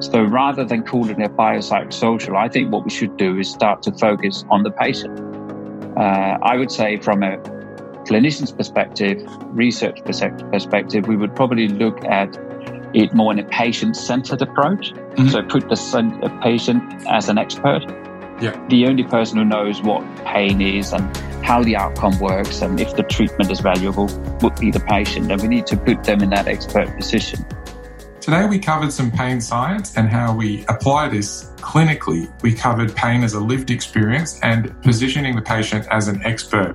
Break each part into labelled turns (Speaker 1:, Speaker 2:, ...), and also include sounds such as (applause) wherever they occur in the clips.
Speaker 1: So rather than calling it a biopsychosocial, I think what we should do is start to focus on the patient. Uh, I would say from a clinician's perspective, research perspective, we would probably look at it more in a patient-centered approach. Mm-hmm. So put the patient as an expert.
Speaker 2: Yeah.
Speaker 1: The only person who knows what pain is and how the outcome works and if the treatment is valuable would be the patient. And we need to put them in that expert position.
Speaker 2: Today, we covered some pain science and how we apply this clinically. We covered pain as a lived experience and positioning the patient as an expert.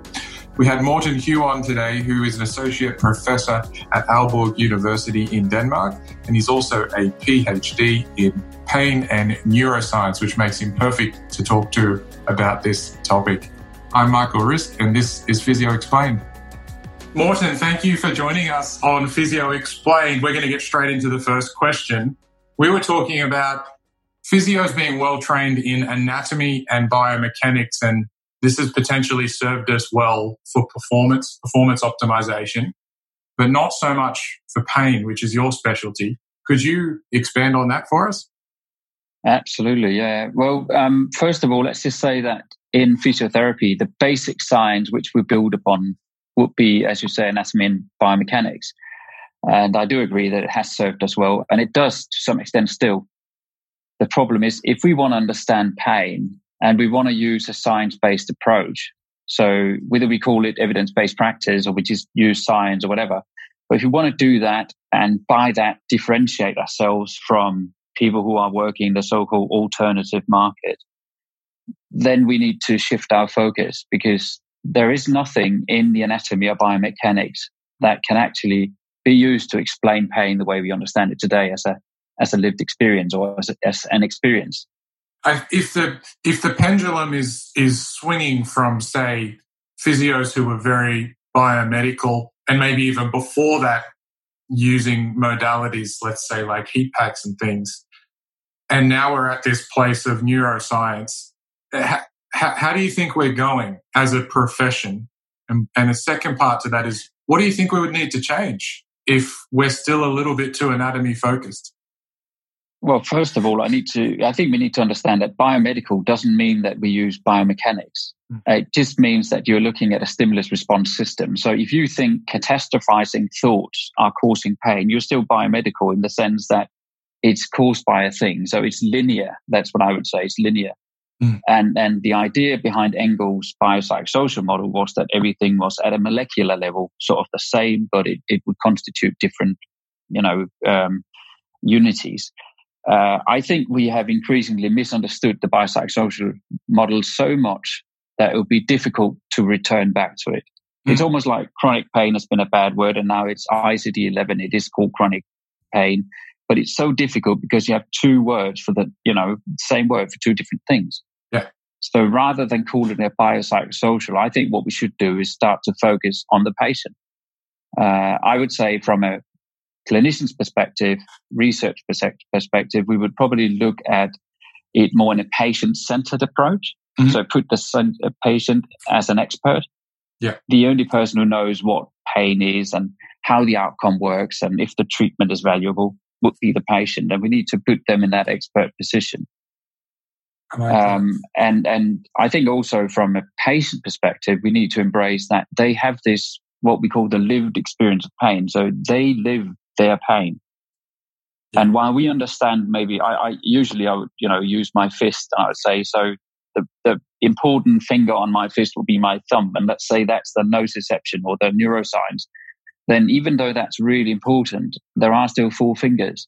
Speaker 2: We had Morten Høegh on today, who is an associate professor at Aalborg University in Denmark, and he's also a PhD in pain and neuroscience, which makes him perfect to talk to about this topic. I'm Michael Risk, and this is Physio Explained. Morten, thank you for joining us on Physio Explained. We're going to get straight into the first question. We were talking about physios being well trained in anatomy and biomechanics, and this has potentially served us well for performance, performance optimization, but not so much for pain, which is your specialty. Could you expand on that for us?
Speaker 1: Absolutely, yeah. Well, um, first of all, let's just say that in physiotherapy, the basic science which we build upon would be, as you say, anatomy and biomechanics. And I do agree that it has served us well, and it does to some extent still. The problem is if we want to understand pain and we want to use a science based approach, so whether we call it evidence based practice or we just use science or whatever, but if we want to do that and by that differentiate ourselves from people who are working in the so called alternative market, then we need to shift our focus because there is nothing in the anatomy or biomechanics that can actually be used to explain pain the way we understand it today as a as a lived experience or as, a, as an experience.
Speaker 2: if the if the pendulum is is swinging from say physios who were very biomedical and maybe even before that using modalities, let's say like heat packs and things, and now we're at this place of neuroscience how, how do you think we're going as a profession? And, and the second part to that is, what do you think we would need to change if we're still a little bit too anatomy focused?
Speaker 1: Well, first of all, I need to, I think we need to understand that biomedical doesn't mean that we use biomechanics. Mm. It just means that you're looking at a stimulus response system. So if you think catastrophizing thoughts are causing pain, you're still biomedical in the sense that it's caused by a thing. So it's linear. That's what I would say. It's linear. Mm. And, and the idea behind Engel's biopsychosocial model was that everything was at a molecular level, sort of the same, but it, it would constitute different, you know, um, unities. Uh, I think we have increasingly misunderstood the biopsychosocial model so much that it would be difficult to return back to it. Mm. It's almost like chronic pain has been a bad word, and now it's ICD 11. It is called chronic pain, but it's so difficult because you have two words for the, you know, same word for two different things. So rather than calling it biopsychosocial, I think what we should do is start to focus on the patient. Uh, I would say from a clinician's perspective, research perspective, we would probably look at it more in a patient-centered approach. Mm-hmm. So put the patient as an expert.
Speaker 2: Yeah.
Speaker 1: The only person who knows what pain is and how the outcome works and if the treatment is valuable would be the patient. And we need to put them in that expert position. Um, and and I think also from a patient perspective, we need to embrace that they have this what we call the lived experience of pain. So they live their pain. Yeah. And while we understand, maybe I, I, usually I would you know use my fist. And I would say so. The, the important finger on my fist will be my thumb, and let's say that's the nociception or the neuroscience. Then, even though that's really important, there are still four fingers.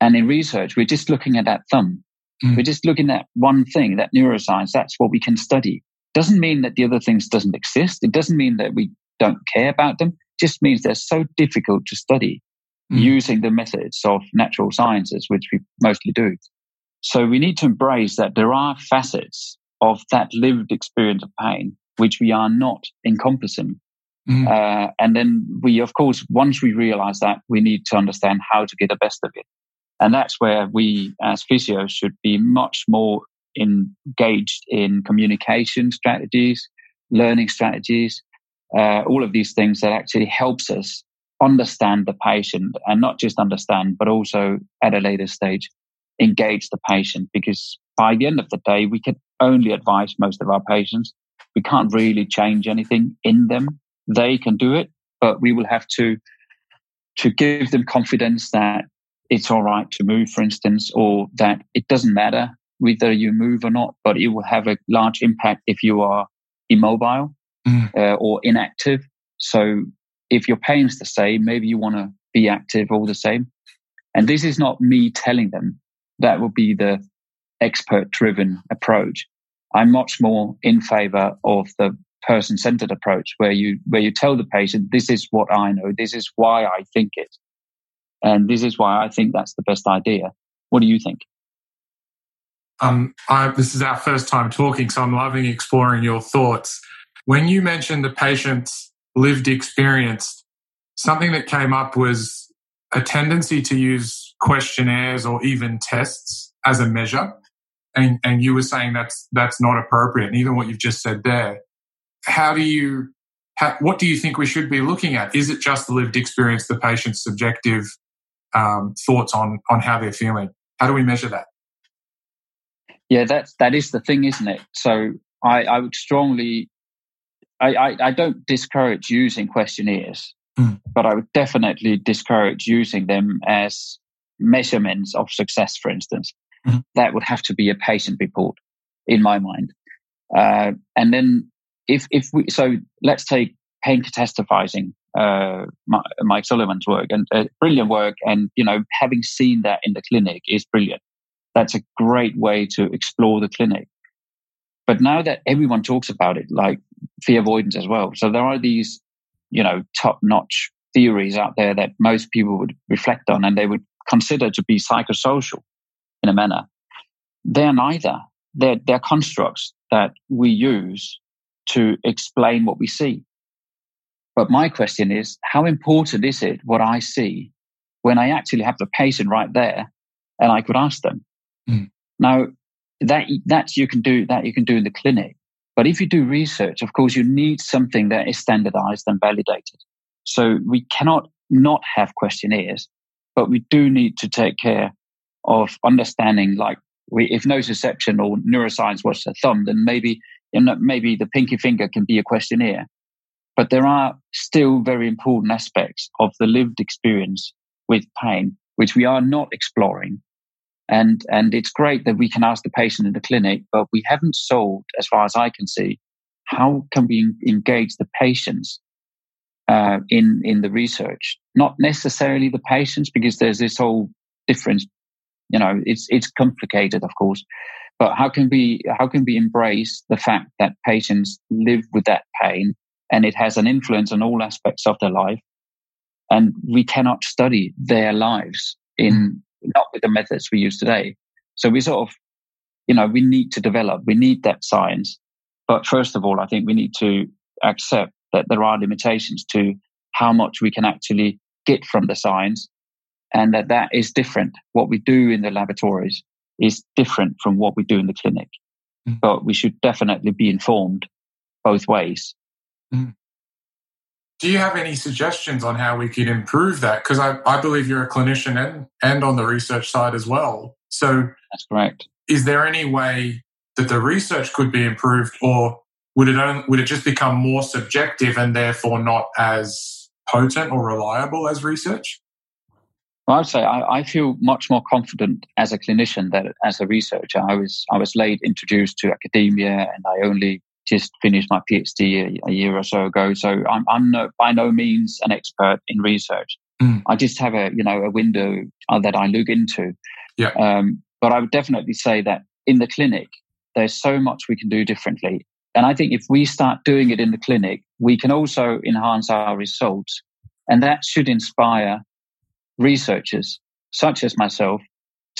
Speaker 1: And in research, we're just looking at that thumb. Mm. We're just looking at one thing, that neuroscience, that's what we can study. Doesn't mean that the other things doesn't exist. It doesn't mean that we don't care about them. It just means they're so difficult to study mm. using the methods of natural sciences, which we mostly do. So we need to embrace that there are facets of that lived experience of pain, which we are not encompassing. Mm. Uh, and then we, of course, once we realize that, we need to understand how to get the best of it. And that's where we as physios should be much more engaged in communication strategies, learning strategies, uh, all of these things that actually helps us understand the patient and not just understand, but also at a later stage engage the patient because by the end of the day, we can only advise most of our patients. We can't really change anything in them. They can do it, but we will have to to give them confidence that it's all right to move, for instance, or that it doesn't matter whether you move or not, but it will have a large impact if you are immobile mm. uh, or inactive. So if your pain's the same, maybe you want to be active all the same. And this is not me telling them. That would be the expert driven approach. I'm much more in favor of the person centered approach where you, where you tell the patient, this is what I know. This is why I think it. And this is why I think that's the best idea. What do you think?
Speaker 2: Um, I, this is our first time talking, so I'm loving exploring your thoughts. When you mentioned the patient's lived experience, something that came up was a tendency to use questionnaires or even tests as a measure. And, and you were saying that's, that's not appropriate. And even what you've just said there, how do you, how, what do you think we should be looking at? Is it just the lived experience, the patient's subjective um, thoughts on, on how they're feeling? How do we measure that?
Speaker 1: Yeah, that's that is the thing, isn't it? So I, I would strongly, I, I, I don't discourage using questionnaires, mm. but I would definitely discourage using them as measurements of success. For instance, mm. that would have to be a patient report, in my mind. Uh, and then if if we so let's take pain catastrophizing, uh, Mike Sullivan's work and uh, brilliant work, and you know having seen that in the clinic is brilliant that's a great way to explore the clinic. But now that everyone talks about it, like fear avoidance as well. So there are these, you know, top notch theories out there that most people would reflect on and they would consider to be psychosocial in a manner. They're neither. They're, they're constructs that we use to explain what we see. But my question is, how important is it what I see when I actually have the patient right there and I could ask them, Mm. Now that that you can do that you can do in the clinic. But if you do research, of course, you need something that is standardized and validated. So we cannot not have questionnaires, but we do need to take care of understanding like we, if nociception or neuroscience was a thumb, then maybe you know, maybe the pinky finger can be a questionnaire. But there are still very important aspects of the lived experience with pain, which we are not exploring and, and it's great that we can ask the patient in the clinic, but we haven't solved, as far as I can see, how can we engage the patients uh, in in the research? Not necessarily the patients, because there's this whole difference. You know, it's it's complicated, of course, but how can we how can we embrace the fact that patients live with that pain and it has an influence on all aspects of their life, and we cannot study their lives in not with the methods we use today. So we sort of, you know, we need to develop, we need that science. But first of all, I think we need to accept that there are limitations to how much we can actually get from the science and that that is different. What we do in the laboratories is different from what we do in the clinic. Mm. But we should definitely be informed both ways. Mm.
Speaker 2: Do you have any suggestions on how we could improve that? Because I, I believe you're a clinician and, and on the research side as well. So
Speaker 1: that's correct.
Speaker 2: Is there any way that the research could be improved or would it only, would it just become more subjective and therefore not as potent or reliable as research?
Speaker 1: Well, I'd say I, I, feel much more confident as a clinician than as a researcher. I was I was late introduced to academia, and I only just finished my PhD a, a year or so ago. So I'm, I'm no, by no means an expert in research. Mm. I just have a, you know, a window uh, that I look into.
Speaker 2: Yeah.
Speaker 1: Um, but I would definitely say that in the clinic, there's so much we can do differently. And I think if we start doing it in the clinic, we can also enhance our results. And that should inspire researchers such as myself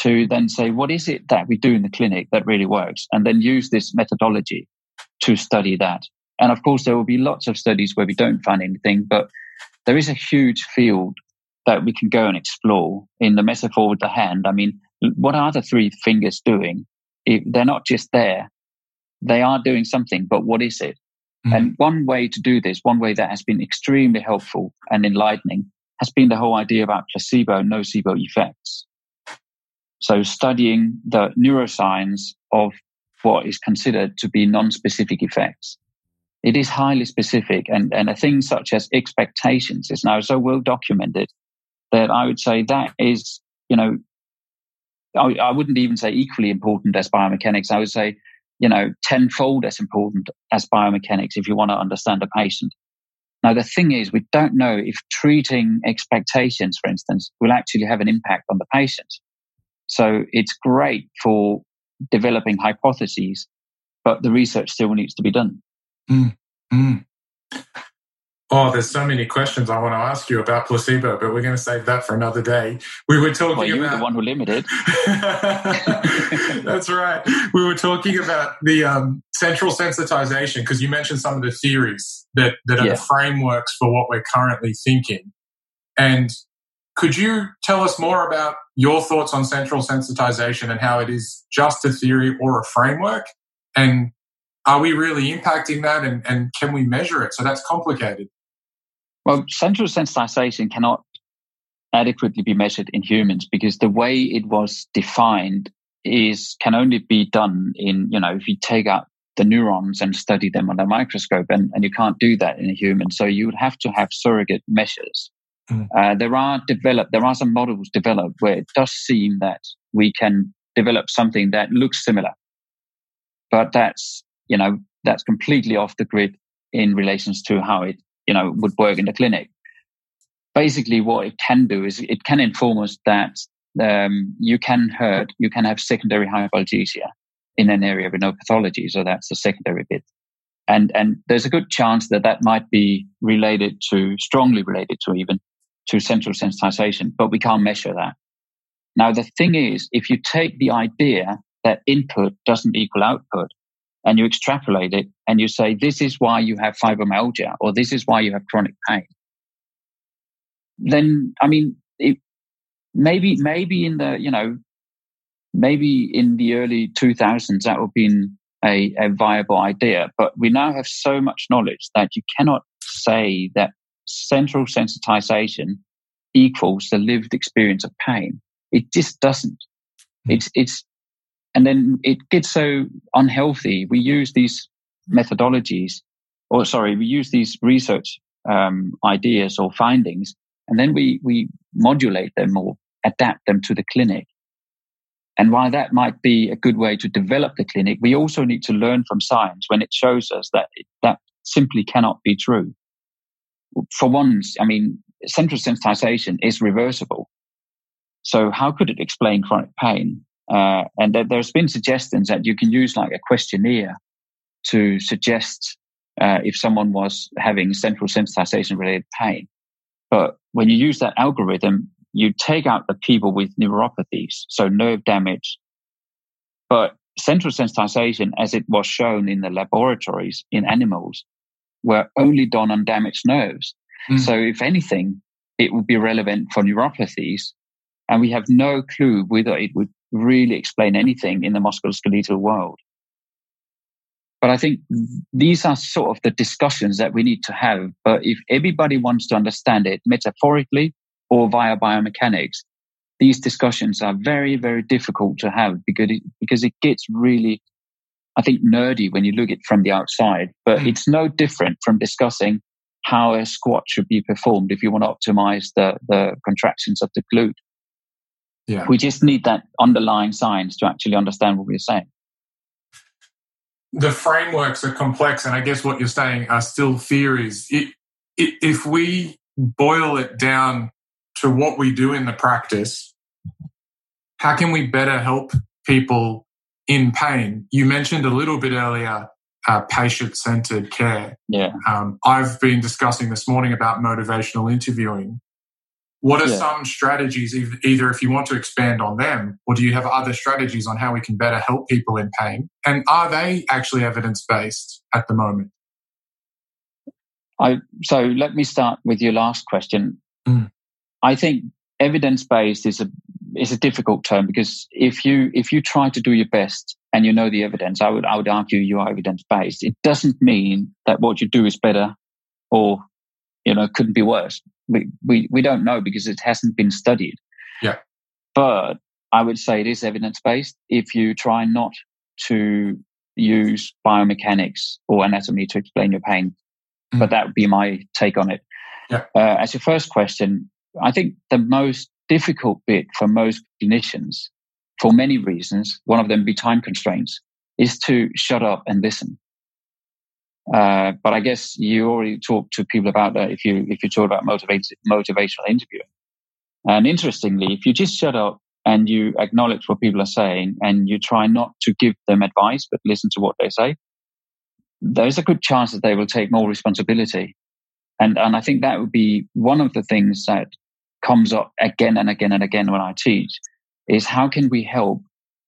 Speaker 1: to then say, what is it that we do in the clinic that really works? And then use this methodology to study that. And of course, there will be lots of studies where we don't find anything, but there is a huge field that we can go and explore in the metaphor with the hand. I mean, what are the three fingers doing? If they're not just there. They are doing something, but what is it? Mm-hmm. And one way to do this, one way that has been extremely helpful and enlightening has been the whole idea about placebo, and nocebo effects. So studying the neuroscience of what is considered to be non-specific effects. It is highly specific and, and a thing such as expectations is now so well documented that I would say that is, you know, I, I wouldn't even say equally important as biomechanics. I would say, you know, tenfold as important as biomechanics if you want to understand a patient. Now, the thing is, we don't know if treating expectations, for instance, will actually have an impact on the patient. So it's great for developing hypotheses, but the research still needs to be done.
Speaker 2: Mm, mm. Oh, there's so many questions I want to ask you about placebo, but we're going to save that for another day. We were talking
Speaker 1: well,
Speaker 2: you
Speaker 1: about the one who limited. (laughs)
Speaker 2: That's right. We were talking about the um, central sensitization because you mentioned some of the theories that that are yeah. the frameworks for what we're currently thinking. And could you tell us more about your thoughts on central sensitization and how it is just a theory or a framework? And are we really impacting that and, and can we measure it? So that's complicated.
Speaker 1: Well, central sensitization cannot adequately be measured in humans because the way it was defined is can only be done in, you know, if you take out the neurons and study them under a microscope and, and you can't do that in a human. So you would have to have surrogate measures. Mm. Uh, there are developed, there are some models developed where it does seem that we can develop something that looks similar, but that's, you know, that's completely off the grid in relations to how it you know, would work in the clinic. Basically, what it can do is it can inform us that um, you can hurt, you can have secondary hyperalgesia in an area with no pathology. So that's the secondary bit. And, and there's a good chance that that might be related to, strongly related to even to central sensitization, but we can't measure that. Now, the thing is, if you take the idea that input doesn't equal output, and you extrapolate it and you say, this is why you have fibromyalgia or this is why you have chronic pain. Then, I mean, it, maybe, maybe in the, you know, maybe in the early 2000s, that would have been a, a viable idea. But we now have so much knowledge that you cannot say that central sensitization equals the lived experience of pain. It just doesn't. Hmm. It's, it's, and then it gets so unhealthy. We use these methodologies, or sorry, we use these research um, ideas or findings, and then we, we modulate them or adapt them to the clinic. And while that might be a good way to develop the clinic, we also need to learn from science when it shows us that it, that simply cannot be true. For once, I mean, central sensitization is reversible. So how could it explain chronic pain? Uh, and th- there's been suggestions that you can use like a questionnaire to suggest uh, if someone was having central sensitization related pain. But when you use that algorithm, you take out the people with neuropathies, so nerve damage. But central sensitization, as it was shown in the laboratories in animals, were only done on damaged nerves. Mm. So if anything, it would be relevant for neuropathies. And we have no clue whether it would really explain anything in the musculoskeletal world. But I think these are sort of the discussions that we need to have. But if everybody wants to understand it metaphorically or via biomechanics, these discussions are very, very difficult to have because it, because it gets really, I think, nerdy when you look at it from the outside. But mm. it's no different from discussing how a squat should be performed if you want to optimize the, the contractions of the glute. Yeah. We just need that underlying science to actually understand what we're saying.
Speaker 2: The frameworks are complex, and I guess what you're saying are still theories. It, it, if we boil it down to what we do in the practice, how can we better help people in pain? You mentioned a little bit earlier uh, patient centered care.
Speaker 1: Yeah.
Speaker 2: Um, I've been discussing this morning about motivational interviewing. What are yeah. some strategies, either if you want to expand on them, or do you have other strategies on how we can better help people in pain? And are they actually evidence based at the moment?
Speaker 1: I, so let me start with your last question. Mm. I think evidence based is a is a difficult term because if you if you try to do your best and you know the evidence, I would I would argue you are evidence based. It doesn't mean that what you do is better or you know couldn't be worse we, we, we don't know because it hasn't been studied.
Speaker 2: Yeah.
Speaker 1: But I would say it is evidence based if you try not to use biomechanics or anatomy to explain your pain. Mm. But that would be my take on it. Yeah. Uh, as your first question, I think the most difficult bit for most clinicians, for many reasons, one of them be time constraints, is to shut up and listen. Uh, but I guess you already talked to people about that if you if you talk about motivational interviewing. And interestingly, if you just shut up and you acknowledge what people are saying and you try not to give them advice but listen to what they say, there's a good chance that they will take more responsibility. And and I think that would be one of the things that comes up again and again and again when I teach is how can we help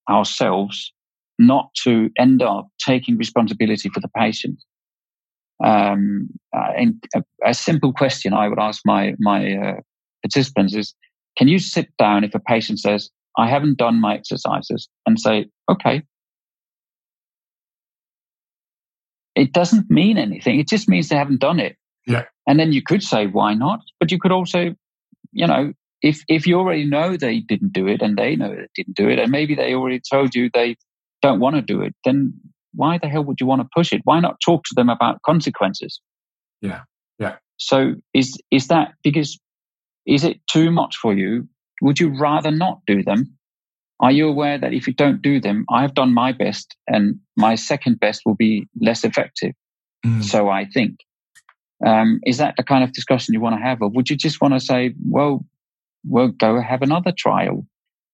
Speaker 1: ourselves not to end up taking responsibility for the patient. Um, uh, and a, a, simple question I would ask my my uh, participants is, can you sit down if a patient says, I haven't done my exercises and say, okay. It doesn't mean anything. It just means they haven't done it.
Speaker 2: Yeah.
Speaker 1: And then you could say, why not? But you could also, you know, if, if you already know they didn't do it and they know they didn't do it, and maybe they already told you they don't want to do it, then why the hell would you want to push it? Why not talk to them about consequences?
Speaker 2: Yeah. Yeah.
Speaker 1: So is, is that because is it too much for you? Would you rather not do them? Are you aware that if you don't do them, I've done my best and my second best will be less effective? Mm. So I think. Um, is that the kind of discussion you want to have? Or would you just want to say, well, we'll go have another trial?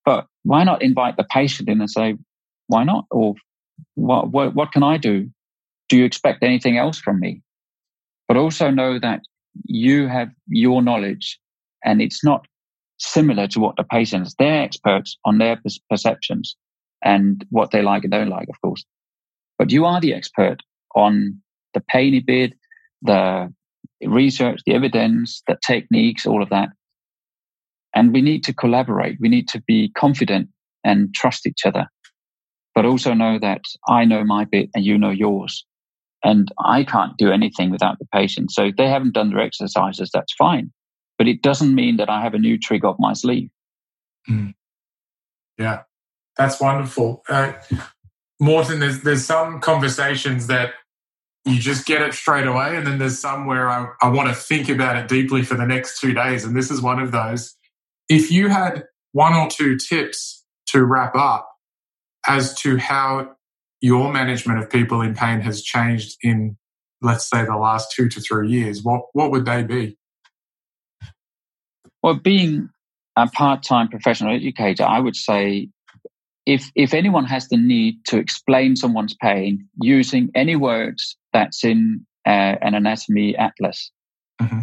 Speaker 1: But why not invite the patient in and say, why not? Or what, what, what can I do? Do you expect anything else from me? But also know that you have your knowledge and it's not similar to what the patients, they're experts on their perceptions and what they like and don't like, of course. But you are the expert on the pain bit, the research, the evidence, the techniques, all of that. And we need to collaborate. We need to be confident and trust each other, but also know that I know my bit and you know yours. And I can't do anything without the patient. So if they haven't done their exercises, that's fine but it doesn't mean that I have a new trick up my sleeve.
Speaker 2: Mm. Yeah, that's wonderful. Uh, Morten, there's there's some conversations that you just get it straight away, and then there's some where I, I want to think about it deeply for the next two days, and this is one of those. If you had one or two tips to wrap up as to how your management of people in pain has changed in, let's say, the last two to three years, what what would they be?
Speaker 1: Well, being a part-time professional educator, I would say if if anyone has the need to explain someone's pain using any words that's in uh, an anatomy atlas, mm-hmm.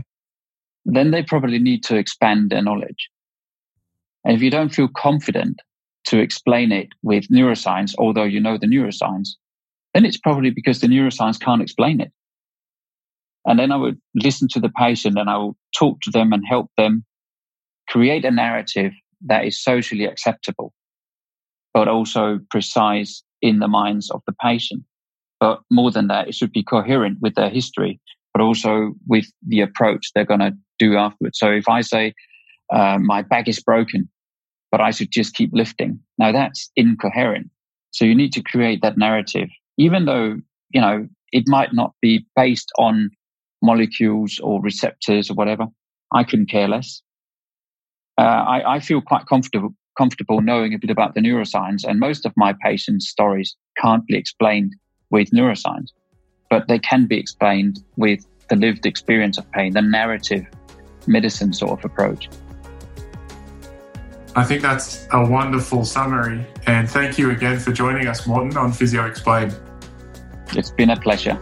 Speaker 1: then they probably need to expand their knowledge. And if you don't feel confident to explain it with neuroscience, although you know the neuroscience, then it's probably because the neuroscience can't explain it. And then I would listen to the patient and I will talk to them and help them create a narrative that is socially acceptable, but also precise in the minds of the patient. But more than that, it should be coherent with their history, but also with the approach they're going to do afterwards. So if I say, uh, my back is broken, but I should just keep lifting. Now that's incoherent. So you need to create that narrative, even though, you know, it might not be based on molecules or receptors or whatever. I couldn't care less uh, I, I, feel quite comfortable comfortable knowing a bit about the neuroscience. And most of my patients' stories can't be explained with neuroscience, but they can be explained with the lived experience of pain, the narrative medicine sort of approach.
Speaker 2: I think that's a wonderful summary. And thank you again for joining us, Morten, on Physio Explained.
Speaker 1: It's been a pleasure.